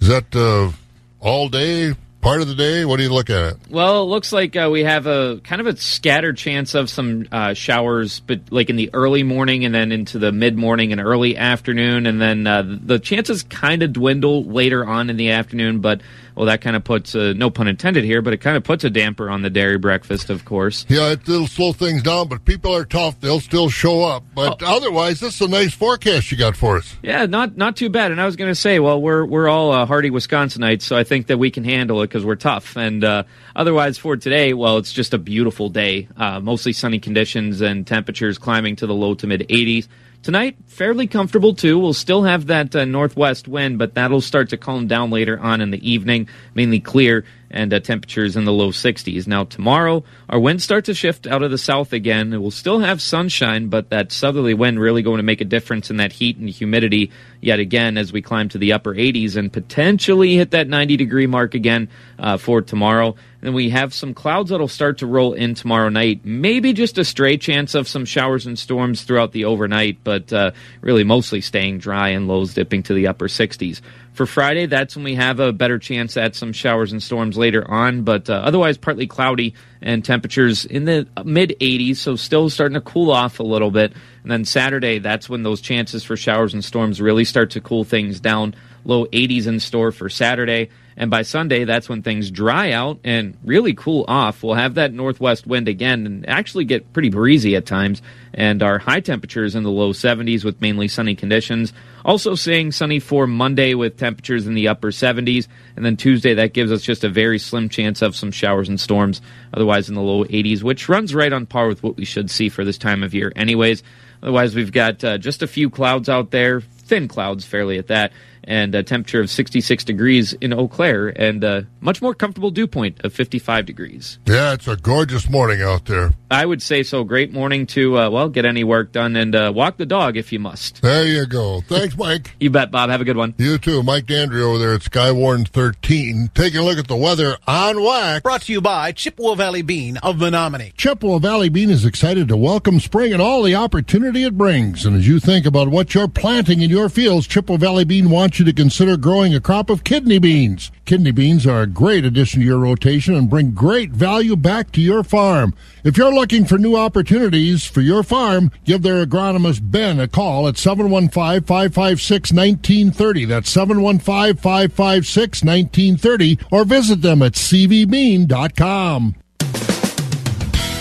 A: Is that uh, all day, part of the day? What do you look at?
Q: Well, it looks like uh, we have a kind of a scattered chance of some uh, showers, but like in the early morning and then into the mid morning and early afternoon, and then uh, the chances kind of dwindle later on in the afternoon. But well, that kind of puts uh, no pun intended here, but it kind of puts a damper on the dairy breakfast, of course.
A: Yeah, it, it'll slow things down, but people are tough. They'll still show up. But otherwise, this is a nice forecast you got for us.
Q: Yeah, not not too bad. And I was going to say, well, we're we're all uh, hardy Wisconsinites, so I think that we can handle it because we're tough. And uh, otherwise, for today, well, it's just a beautiful day. Uh, mostly sunny conditions and temperatures climbing to the low to mid 80s. Tonight, fairly comfortable too. We'll still have that uh, northwest wind, but that'll start to calm down later on in the evening. Mainly clear and uh, temperatures in the low 60s. Now, tomorrow, our winds start to shift out of the south again. We'll still have sunshine, but that southerly wind really going to make a difference in that heat and humidity yet again as we climb to the upper 80s and potentially hit that 90 degree mark again uh, for tomorrow. And we have some clouds that'll start to roll in tomorrow night. Maybe just a stray chance of some showers and storms throughout the overnight, but uh, really mostly staying dry and lows dipping to the upper 60s. For Friday, that's when we have a better chance at some showers and storms later on, but uh, otherwise partly cloudy and temperatures in the mid 80s, so still starting to cool off a little bit. And then Saturday, that's when those chances for showers and storms really start to cool things down. Low 80s in store for Saturday. And by Sunday, that's when things dry out and really cool off. We'll have that northwest wind again and actually get pretty breezy at times. And our high temperatures in the low 70s with mainly sunny conditions. Also seeing sunny for Monday with temperatures in the upper 70s. And then Tuesday, that gives us just a very slim chance of some showers and storms. Otherwise, in the low 80s, which runs right on par with what we should see for this time of year, anyways. Otherwise, we've got uh, just a few clouds out there, thin clouds fairly at that, and a temperature of 66 degrees in Eau Claire, and a much more comfortable dew point of 55 degrees.
A: Yeah, it's a gorgeous morning out there.
Q: I would say so. Great morning to, uh, well, get any work done and uh, walk the dog if you must.
A: There you go. Thanks, Mike.
Q: you bet, Bob. Have a good one.
A: You too. Mike Dandry over there at Skywarn 13. Taking a look at the weather on Wax.
R: Brought to you by Chippewa Valley Bean of Menomonie.
A: Chippewa Valley Bean is excited to welcome spring and all the opportunity it brings. And as you think about what you're planting in your fields, Chippewa Valley Bean wants you to consider growing a crop of kidney beans. Kidney beans are a great addition to your rotation and bring great value back to your farm. If you're looking for new opportunities for your farm, give their agronomist Ben a call at 715-556-1930. That's 715-556-1930 or visit them at cvbean.com.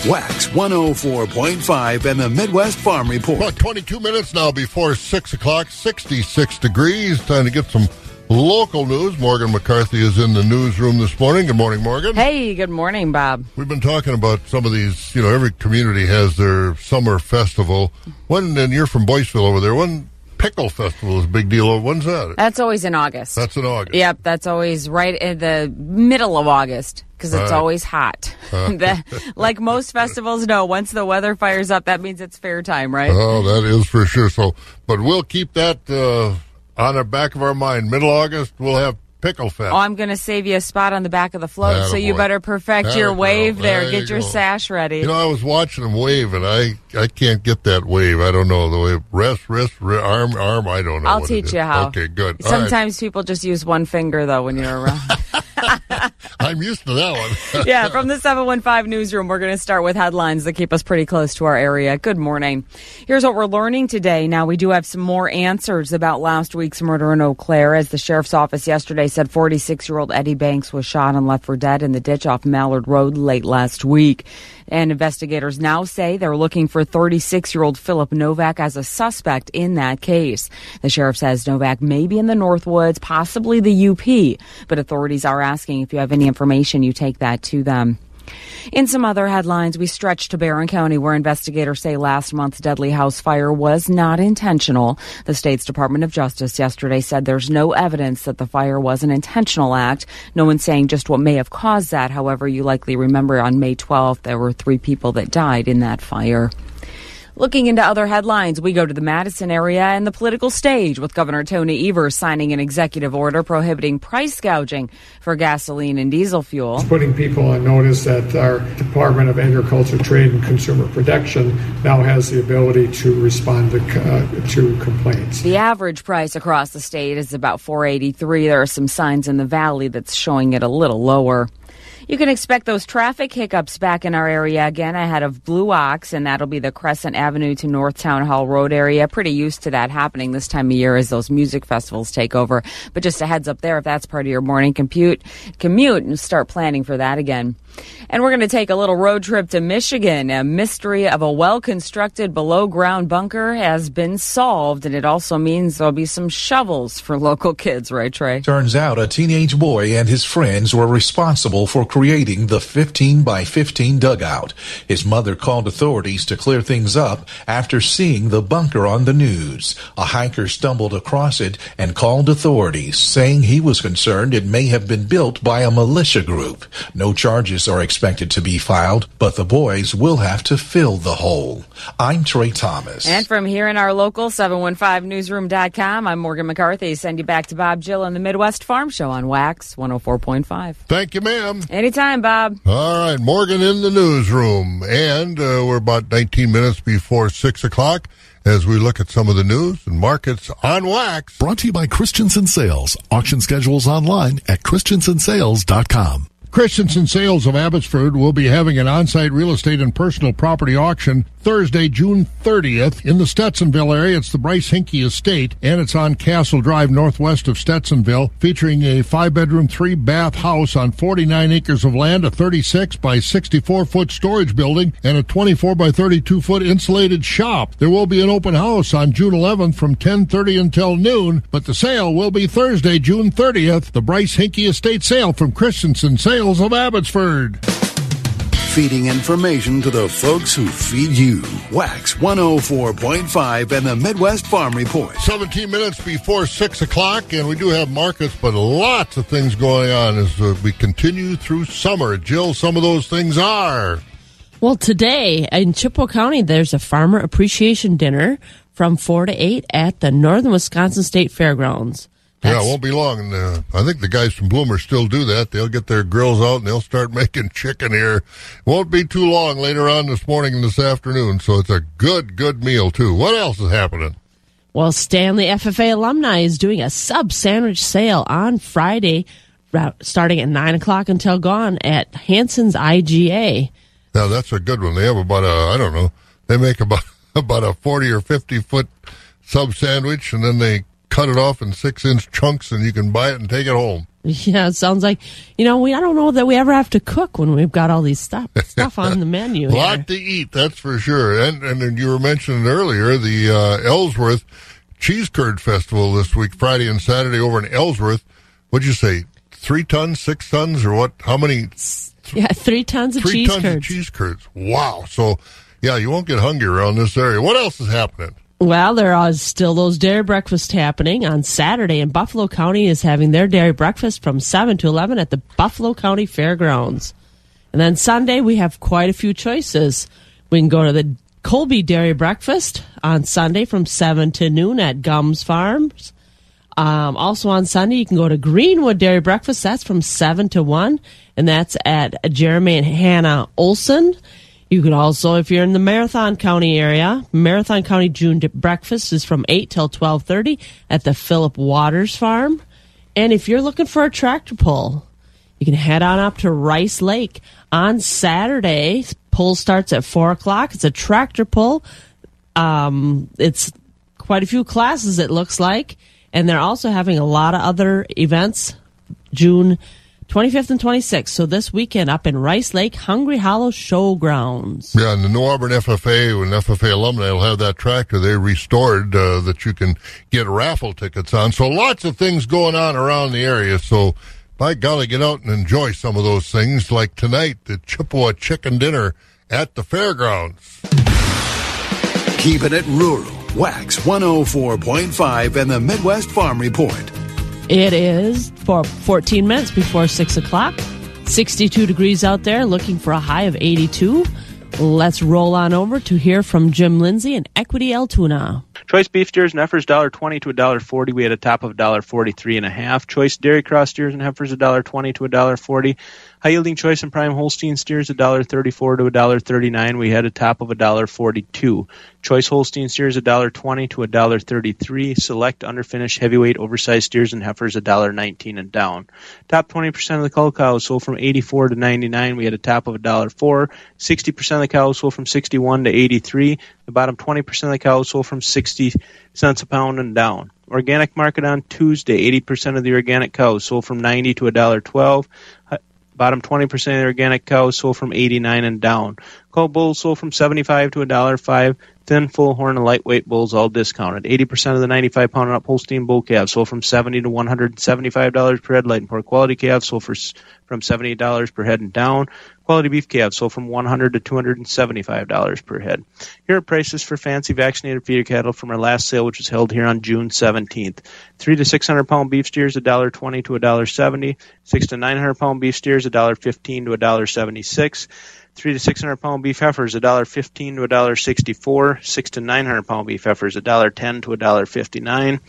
C: Wax 104.5 and the Midwest Farm Report.
A: About 22 minutes now before 6 o'clock, 66 degrees. Time to get some local news. Morgan McCarthy is in the newsroom this morning. Good morning, Morgan.
S: Hey, good morning, Bob.
A: We've been talking about some of these, you know, every community has their summer festival. When, and you're from Boyceville over there, when Pickle Festival is a big deal. When's that?
S: That's always in August.
A: That's in August.
S: Yep, that's always right in the middle of August because it's
A: Right.
S: always hot.
A: Uh.
S: Like most festivals know, once the weather fires up, that means it's fair time, right?
A: Oh, that is for sure. So, but we'll keep that uh, on the back of our mind. Middle August, we'll have Pickle Fest.
S: Oh, I'm going to save you a spot on the back of the float, so you better perfect your wave there.
A: There
S: Get
A: you
S: your
A: go.
S: sash ready.
A: You know, I was watching them wave, and I I can't get that wave. I don't know the way rest, wrist, ri- arm, arm. I don't know.
S: I'll teach you how.
A: Okay, good. All right.
S: Sometimes people just use one finger, though, when you're around.
A: I'm used to that one.
S: yeah, from the 715 newsroom, we're going to start with headlines that keep us pretty close to our area. Good morning. Here's what we're learning today. Now, we do have some more answers about last week's murder in Eau Claire. As the sheriff's office yesterday said, 46 year old Eddie Banks was shot and left for dead in the ditch off Mallard Road late last week. And investigators now say they're looking for 36 year old Philip Novak as a suspect in that case. The sheriff says Novak may be in the Northwoods, possibly the UP, but authorities are asking if you have any information, you take that to them. In some other headlines, we stretch to Barron County, where investigators say last month's deadly house fire was not intentional. The state's Department of Justice yesterday said there's no evidence that the fire was an intentional act. No one's saying just what may have caused that. However, you likely remember on May 12th, there were three people that died in that fire. Looking into other headlines, we go to the Madison area and the political stage with Governor Tony Evers signing an executive order prohibiting price gouging for gasoline and diesel fuel.
T: putting people on notice that our Department of Agriculture, Trade, and Consumer Protection now has the ability to respond to, uh, to complaints.
S: The average price across the state is about 483. There are some signs in the valley that's showing it a little lower. You can expect those traffic hiccups back in our area again ahead of Blue Ox, and that'll be the Crescent Avenue to North Town Hall Road area. Pretty used to that happening this time of year as those music festivals take over. But just a heads up there, if that's part of your morning compute, commute and start planning for that again. And we're going to take a little road trip to Michigan. A mystery of a well constructed below ground bunker has been solved, and it also means there'll be some shovels for local kids, right, Trey?
D: Turns out a teenage boy and his friends were responsible for creating the 15 by 15 dugout. His mother called authorities to clear things up after seeing the bunker on the news. A hiker stumbled across it and called authorities, saying he was concerned it may have been built by a militia group. No charges are expected to be filed, but the boys will have to fill the hole. I'm Trey Thomas.
S: And from here in our local 715newsroom.com, I'm Morgan McCarthy. Send you back to Bob Jill and the Midwest Farm Show on Wax 104.5.
A: Thank you, ma'am.
S: Anytime, Bob.
A: All right, Morgan in the newsroom. And uh, we're about 19 minutes before 6 o'clock as we look at some of the news and markets on wax.
U: Brought to you by Christensen Sales. Auction schedules online at christensensales.com.
A: Christensen Sales of Abbotsford will be having an on-site real estate and personal property auction Thursday, June 30th in the Stetsonville area. It's the Bryce Hinkie Estate, and it's on Castle Drive northwest of Stetsonville, featuring a five-bedroom, three-bath house on 49 acres of land, a 36 by 64-foot storage building, and a 24 by 32-foot insulated shop. There will be an open house on June 11th from 10:30 until noon, but the sale will be Thursday, June 30th. The Bryce Hinkie Estate sale from Christensen Sales of Abbotsford.
C: Feeding information to the folks who feed you. Wax 104.5 and the Midwest Farm Report.
A: 17 minutes before 6 o'clock, and we do have markets, but lots of things going on as uh, we continue through summer. Jill, some of those things are.
B: Well, today in Chippewa County, there's a farmer appreciation dinner from 4 to 8 at the Northern Wisconsin State Fairgrounds.
A: Yeah, it won't be long. And, uh, I think the guys from Bloomer still do that. They'll get their grills out and they'll start making chicken here. Won't be too long later on this morning and this afternoon. So it's a good, good meal, too. What else is happening?
B: Well, Stanley FFA alumni is doing a sub sandwich sale on Friday, starting at 9 o'clock until gone at Hanson's IGA.
A: Now, that's a good one. They have about a, I don't know, they make about, about a 40 or 50 foot sub sandwich and then they cut it off in six inch chunks and you can buy it and take it home.
B: Yeah, it sounds like, you know, we I don't know that we ever have to cook when we've got all these stuff stuff on the menu.
A: A lot to eat, that's for sure. And and you were mentioning earlier the uh, Ellsworth Cheese Curd Festival this week, Friday and Saturday over in Ellsworth. What'd you say? Three tons, six tons, or what? How many?
B: Yeah, three tons of
A: Three
B: cheese
A: tons
B: curds.
A: of cheese curds. Wow. So, yeah, you won't get hungry around this area. What else is happening?
B: Well, there are still those dairy breakfasts happening on Saturday, and Buffalo County is having their dairy breakfast from 7 to 11 at the Buffalo County Fairgrounds. And then Sunday, we have quite a few choices. We can go to the Colby Dairy Breakfast on Sunday from 7 to noon at Gums Farms. Um, also on Sunday, you can go to Greenwood Dairy Breakfast. That's from 7 to 1, and that's at Jeremy and Hannah Olson. You could also, if you're in the Marathon County area, Marathon County June breakfast is from 8 till 12:30 at the Philip Waters Farm. And if you're looking for a tractor pull, you can head on up to Rice Lake on Saturday. Pull starts at 4 o'clock. It's a tractor pull. Um, it's quite a few classes, it looks like. And they're also having a lot of other events June 25th and 26th. So this weekend up in Rice Lake, Hungry Hollow Showgrounds.
A: Yeah, and the New Auburn FFA and FFA alumni will have that tractor they restored uh, that you can get raffle tickets on. So lots of things going on around the area. So by golly, get out and enjoy some of those things. Like tonight, the Chippewa Chicken Dinner at the fairgrounds.
C: Keeping it rural. Wax 104.5 and the Midwest Farm Report.
B: It is for 14 minutes before 6 o'clock. 62 degrees out there, looking for a high of 82. Let's roll on over to hear from Jim Lindsay and Equity Altoona.
V: Choice beef steers and heifers dollar twenty to a dollar forty. We had a top of a dollar forty three and a half. Choice dairy cross steers and heifers a dollar twenty to a dollar forty. High yielding choice and prime Holstein steers a dollar thirty four to a dollar thirty nine. We had a top of a dollar forty two. Choice Holstein steers a dollar twenty to a dollar thirty three. Select underfinished heavyweight oversized steers and heifers a dollar nineteen and down. Top twenty percent of the cull cows sold from eighty four to ninety nine. We had a top of a dollar four. Sixty percent of the cows sold from sixty one to eighty three. The bottom twenty percent of the cows sold from sixty cents a pound and down. Organic market on Tuesday, eighty percent of the organic cows sold from ninety to a dollar twelve. Bottom 20% of the organic cows sold from 89 and down. Cull bulls sold from 75 to a dollar five. Thin, full horn, and lightweight bulls all discounted. 80% of the 95 pound and up Holstein bull calves sold from 70 to 175 dollars per head. Light and poor quality calves sold for from 78 dollars per head and down. Quality beef calves sold from 100 to 275 dollars per head. Here are prices for fancy vaccinated feeder cattle from our last sale, which was held here on June 17th. Three to 600 pound beef steers, $1.20 to $1.70. Six to 900 pound beef steers, $1.15 to $1.76. Three to 600 pound beef heifers, $1.15 to $1.64. Six to 900 pound beef heifers, $1.10 to $1.59.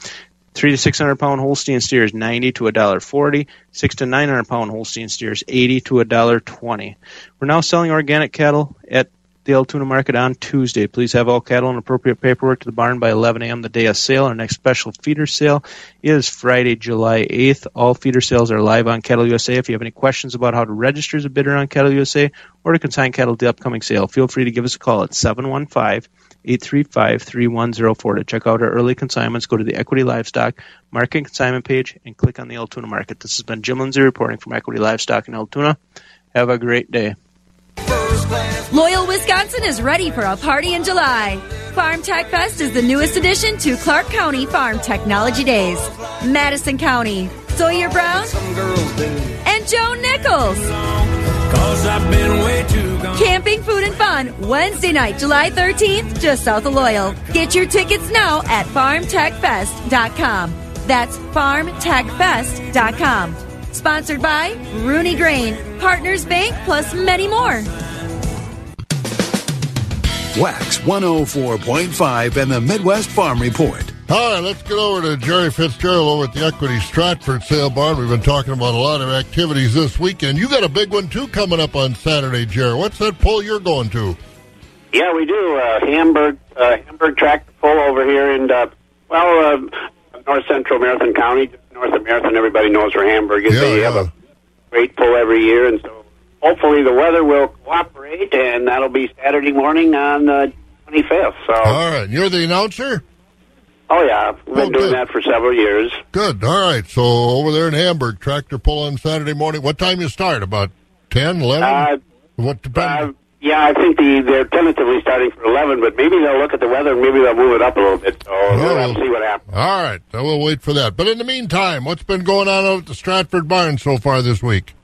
V: Three to 600 pound Holstein steers, 90 to $1.40. Six to 900 pound Holstein steers, 80 to a dollar twenty. We're now selling organic cattle at the Altoona market on Tuesday. Please have all cattle and appropriate paperwork to the barn by 11 a.m. the day of sale. Our next special feeder sale is Friday, July 8th. All feeder sales are live on Cattle USA. If you have any questions about how to register as a bidder on Cattle USA or to consign cattle to the upcoming sale, feel free to give us a call at 715 835 3104. To check out our early consignments, go to the Equity Livestock Market Consignment page and click on the Altoona Market. This has been Jim Lindsay reporting from Equity Livestock in Altoona. Have a great day.
O: Loyal, Wisconsin is ready for a party in July. Farm Tech Fest is the newest addition to Clark County Farm Technology Days. Madison County, Sawyer Brown, and Joe Nichols. Camping, food, and fun Wednesday night, July 13th, just south of Loyal. Get your tickets now at farmtechfest.com. That's farmtechfest.com. Sponsored by Rooney Grain, Partners Bank, plus many more.
C: Wax 104.5 and the Midwest Farm Report.
A: All right, let's get over to Jerry Fitzgerald over at the Equity Stratford Sale Barn. We've been talking about a lot of activities this weekend. You got a big one too coming up on Saturday, Jerry. What's that pull you're going to?
W: Yeah, we do. Uh, Hamburg, uh, Hamburg tractor pull over here in, uh, well, uh, north central Marathon County, just north of Marathon. Everybody knows where Hamburg is.
A: Yeah,
W: they
A: yeah.
W: have a great pull every year, and so hopefully the weather will cooperate, and that'll be Saturday morning on the 25th. So,
A: All right, you're the announcer?
W: Oh yeah, we've been
A: Oh,
W: doing that for several years.
A: Good. All right, so over there in Hamburg, tractor pull on Saturday morning. What time you start? About 10, 11?
W: Uh,
A: what depends?
W: Uh, yeah, I think the, they're tentatively starting for 11, but maybe they'll look at the weather and maybe they'll move it up a little bit. So we'll have to see what happens.
A: All right, I will wait for that. But in the meantime, what's been going on over at the Stratford Barn so far this week?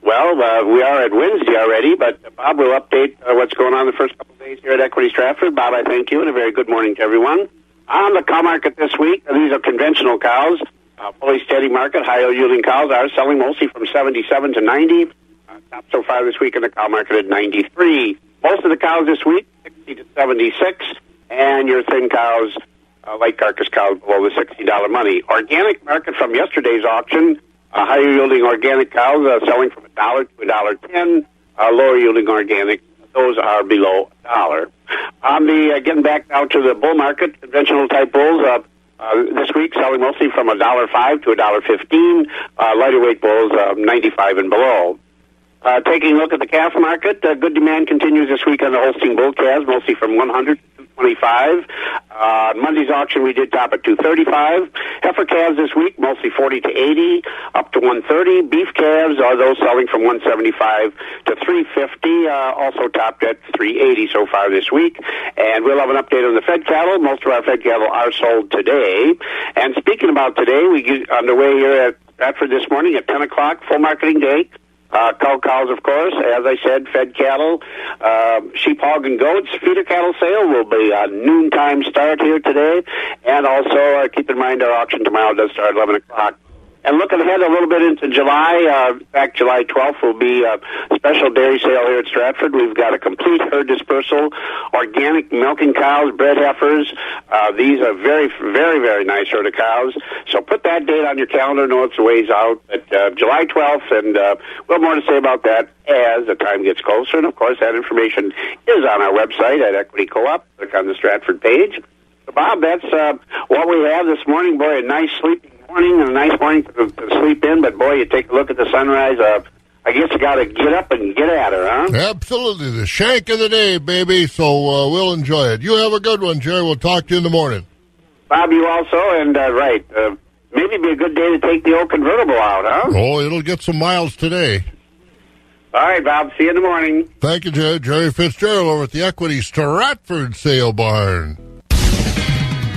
W: Well, uh, we are at Wednesday already, but Bob will update uh, what's going on the first couple of days here at Equity Stratford. Bob, I thank you, and a very good morning to everyone. On the cow market this week, these are conventional cows, uh, fully steady market. High yielding cows are selling mostly from 77 to 90. Uh, top so far this week in the cow market at 93. Most of the cows this week, 60 to 76, and your thin cows, uh, light carcass cows below the $60 money. Organic market from yesterday's auction, uh, higher yielding organic cows uh, selling from a dollar to a dollar ten. Uh, lower yielding organic, those are below a dollar. On the uh, getting back now to the bull market, conventional type bulls. Uh, uh, this week, selling mostly from a dollar five to a dollar fifteen. Uh, lighter weight bulls, uh, ninety-five and below. Uh, taking a look at the calf market, uh, good demand continues this week on the Holstein bull calves, mostly from 100 to 225. Uh, Monday's auction we did top at 235. Heifer calves this week, mostly 40 to 80, up to 130. Beef calves are those selling from 175 to 350, uh, also topped at 380 so far this week. And we'll have an update on the fed cattle. Most of our fed cattle are sold today. And speaking about today, we get underway here at Stratford this morning at 10 o'clock, full marketing day. Uh, cow cows, of course, as I said, fed cattle, uh, sheep, hog, and goats. Feeder cattle sale will be a noontime start here today. And also, uh, keep in mind our auction tomorrow does start at 11 o'clock. And looking ahead a little bit into July, uh, in fact, July 12th will be a special dairy sale here at Stratford. We've got a complete herd dispersal, organic milking cows, bred heifers. Uh, these are very, very, very nice herd of cows. So put that date on your calendar. Know it's a ways out, but uh, July 12th, and uh, we'll more to say about that as the time gets closer. And of course, that information is on our website at Equity Co-op. Click on the Stratford page. So, Bob, that's uh, what we have this morning. Boy, a nice sleeping morning and a nice morning to, to sleep in. But boy, you take a look at the sunrise. Uh, I guess you got to get up and get at her, huh?
A: Absolutely, the shank of the day, baby. So uh, we'll enjoy it. You have a good one, Jerry. We'll talk to you in the morning.
W: Bob, you also, and uh, right, uh, maybe be a good day to take the old convertible out, huh?
A: Oh, it'll get some miles today.
W: All right, Bob. See you in the morning.
A: Thank you, Jerry. Jerry Fitzgerald over at the Equity Stratford Sale Barn.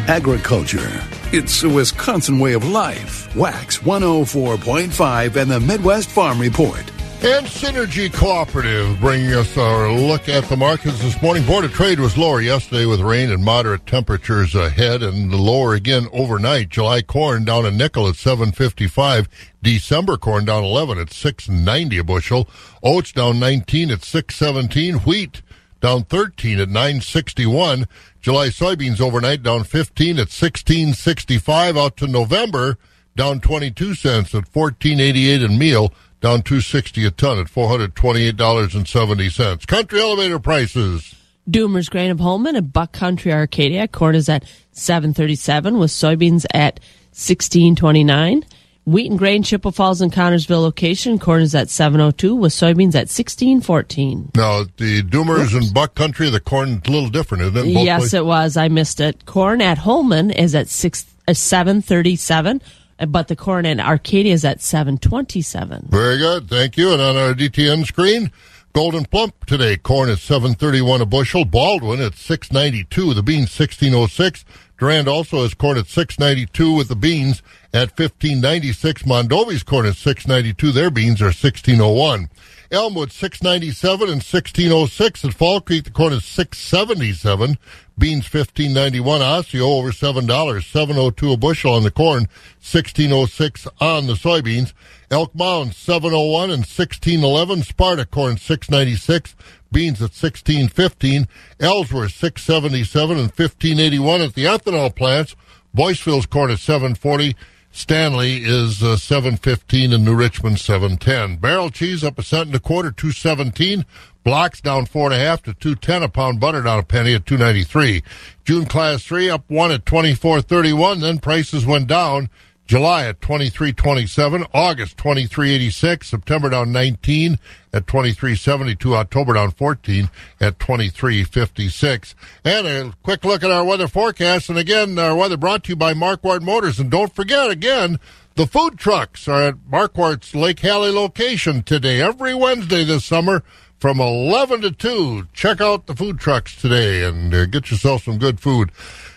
C: Agriculture. It's a Wisconsin way of life. Wax 104.5 and the Midwest Farm Report.
A: And Synergy Cooperative bringing us our look at the markets this morning. Board of Trade was lower yesterday with rain and moderate temperatures ahead, and lower again overnight. July corn down a nickel at 7.55. December corn down 11 at 6.90 a bushel. Oats down 19 at 6.17. Wheat down 13 at 9.61. July soybeans overnight down 15 at 16.65. Out to November down 22 cents at 14.88 and meal down 260 a ton at $428.70. Country elevator prices.
N: Doomer's Grain of Holmen and Buck Country Arcadia. Corn is at 737 with soybeans at 1629. Wheat and grain Chippewa Falls and Connorsville location. Corn is at 702 with soybeans at 1614.
A: Now, the Doomers and Buck Country, the corn's a little different, isn't it? both
N: Yes,
A: places?
N: it was. I missed it. Corn at Holmen is at six uh, seven thirty seven, but the corn in Arcadia is at seven twenty seven.
A: Very good. Thank you. And on our DTN screen, Gold'n Plump today. Corn is 731 a bushel. Baldwin at 692. The beans 1606. Durand also has corn at 692 with the beans at 1596. Mondovi's corn at 692. Their beans are 1601. Elmwood 697 and 1606 at Fall Creek. The corn is 677. Beans 1591. Osseo over seven dollars. 702 a bushel on the corn. 1606 on the soybeans. Elk Mound 701 and 1611. Sparta corn 696. Beans at 1615. Ellsworth 677 and 1581 at the ethanol plants. Boyceville's corn at 740. Stanley is uh, 715 and New Richmond 710. Barrel cheese up a cent and a quarter, 217. Blocks down four and a half to 210. A pound butter down a penny at 293. June class three up one at 2431. Then prices went down. July at 23.27, August 23.86, September down 19 at 23.72, October down 14 at 23.56. And a quick look at our weather forecast. And again, our weather brought to you by Marquardt Motors. And don't forget, again, the food trucks are at Marquardt's Lake Hallie location today, every Wednesday this summer from 11 to 2. Check out the food trucks today and uh, get yourself some good food.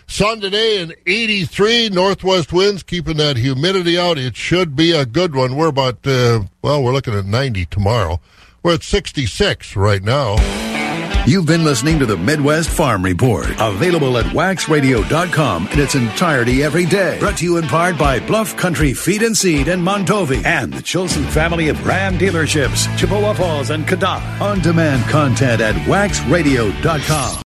A: Sun today and 83 northwest winds, keeping that humidity out. It should be a good one. We're about, uh, well, we're looking at 90 tomorrow. We're at 66 right now.
C: You've been listening to the Midwest Farm Report, available at waxradio.com in its entirety every day. Brought to you in part by Bluff Country Feed and Seed in Mondovi and the Chilson family of Ram dealerships, Chippewa Falls and Cadott. On demand content at waxradio.com.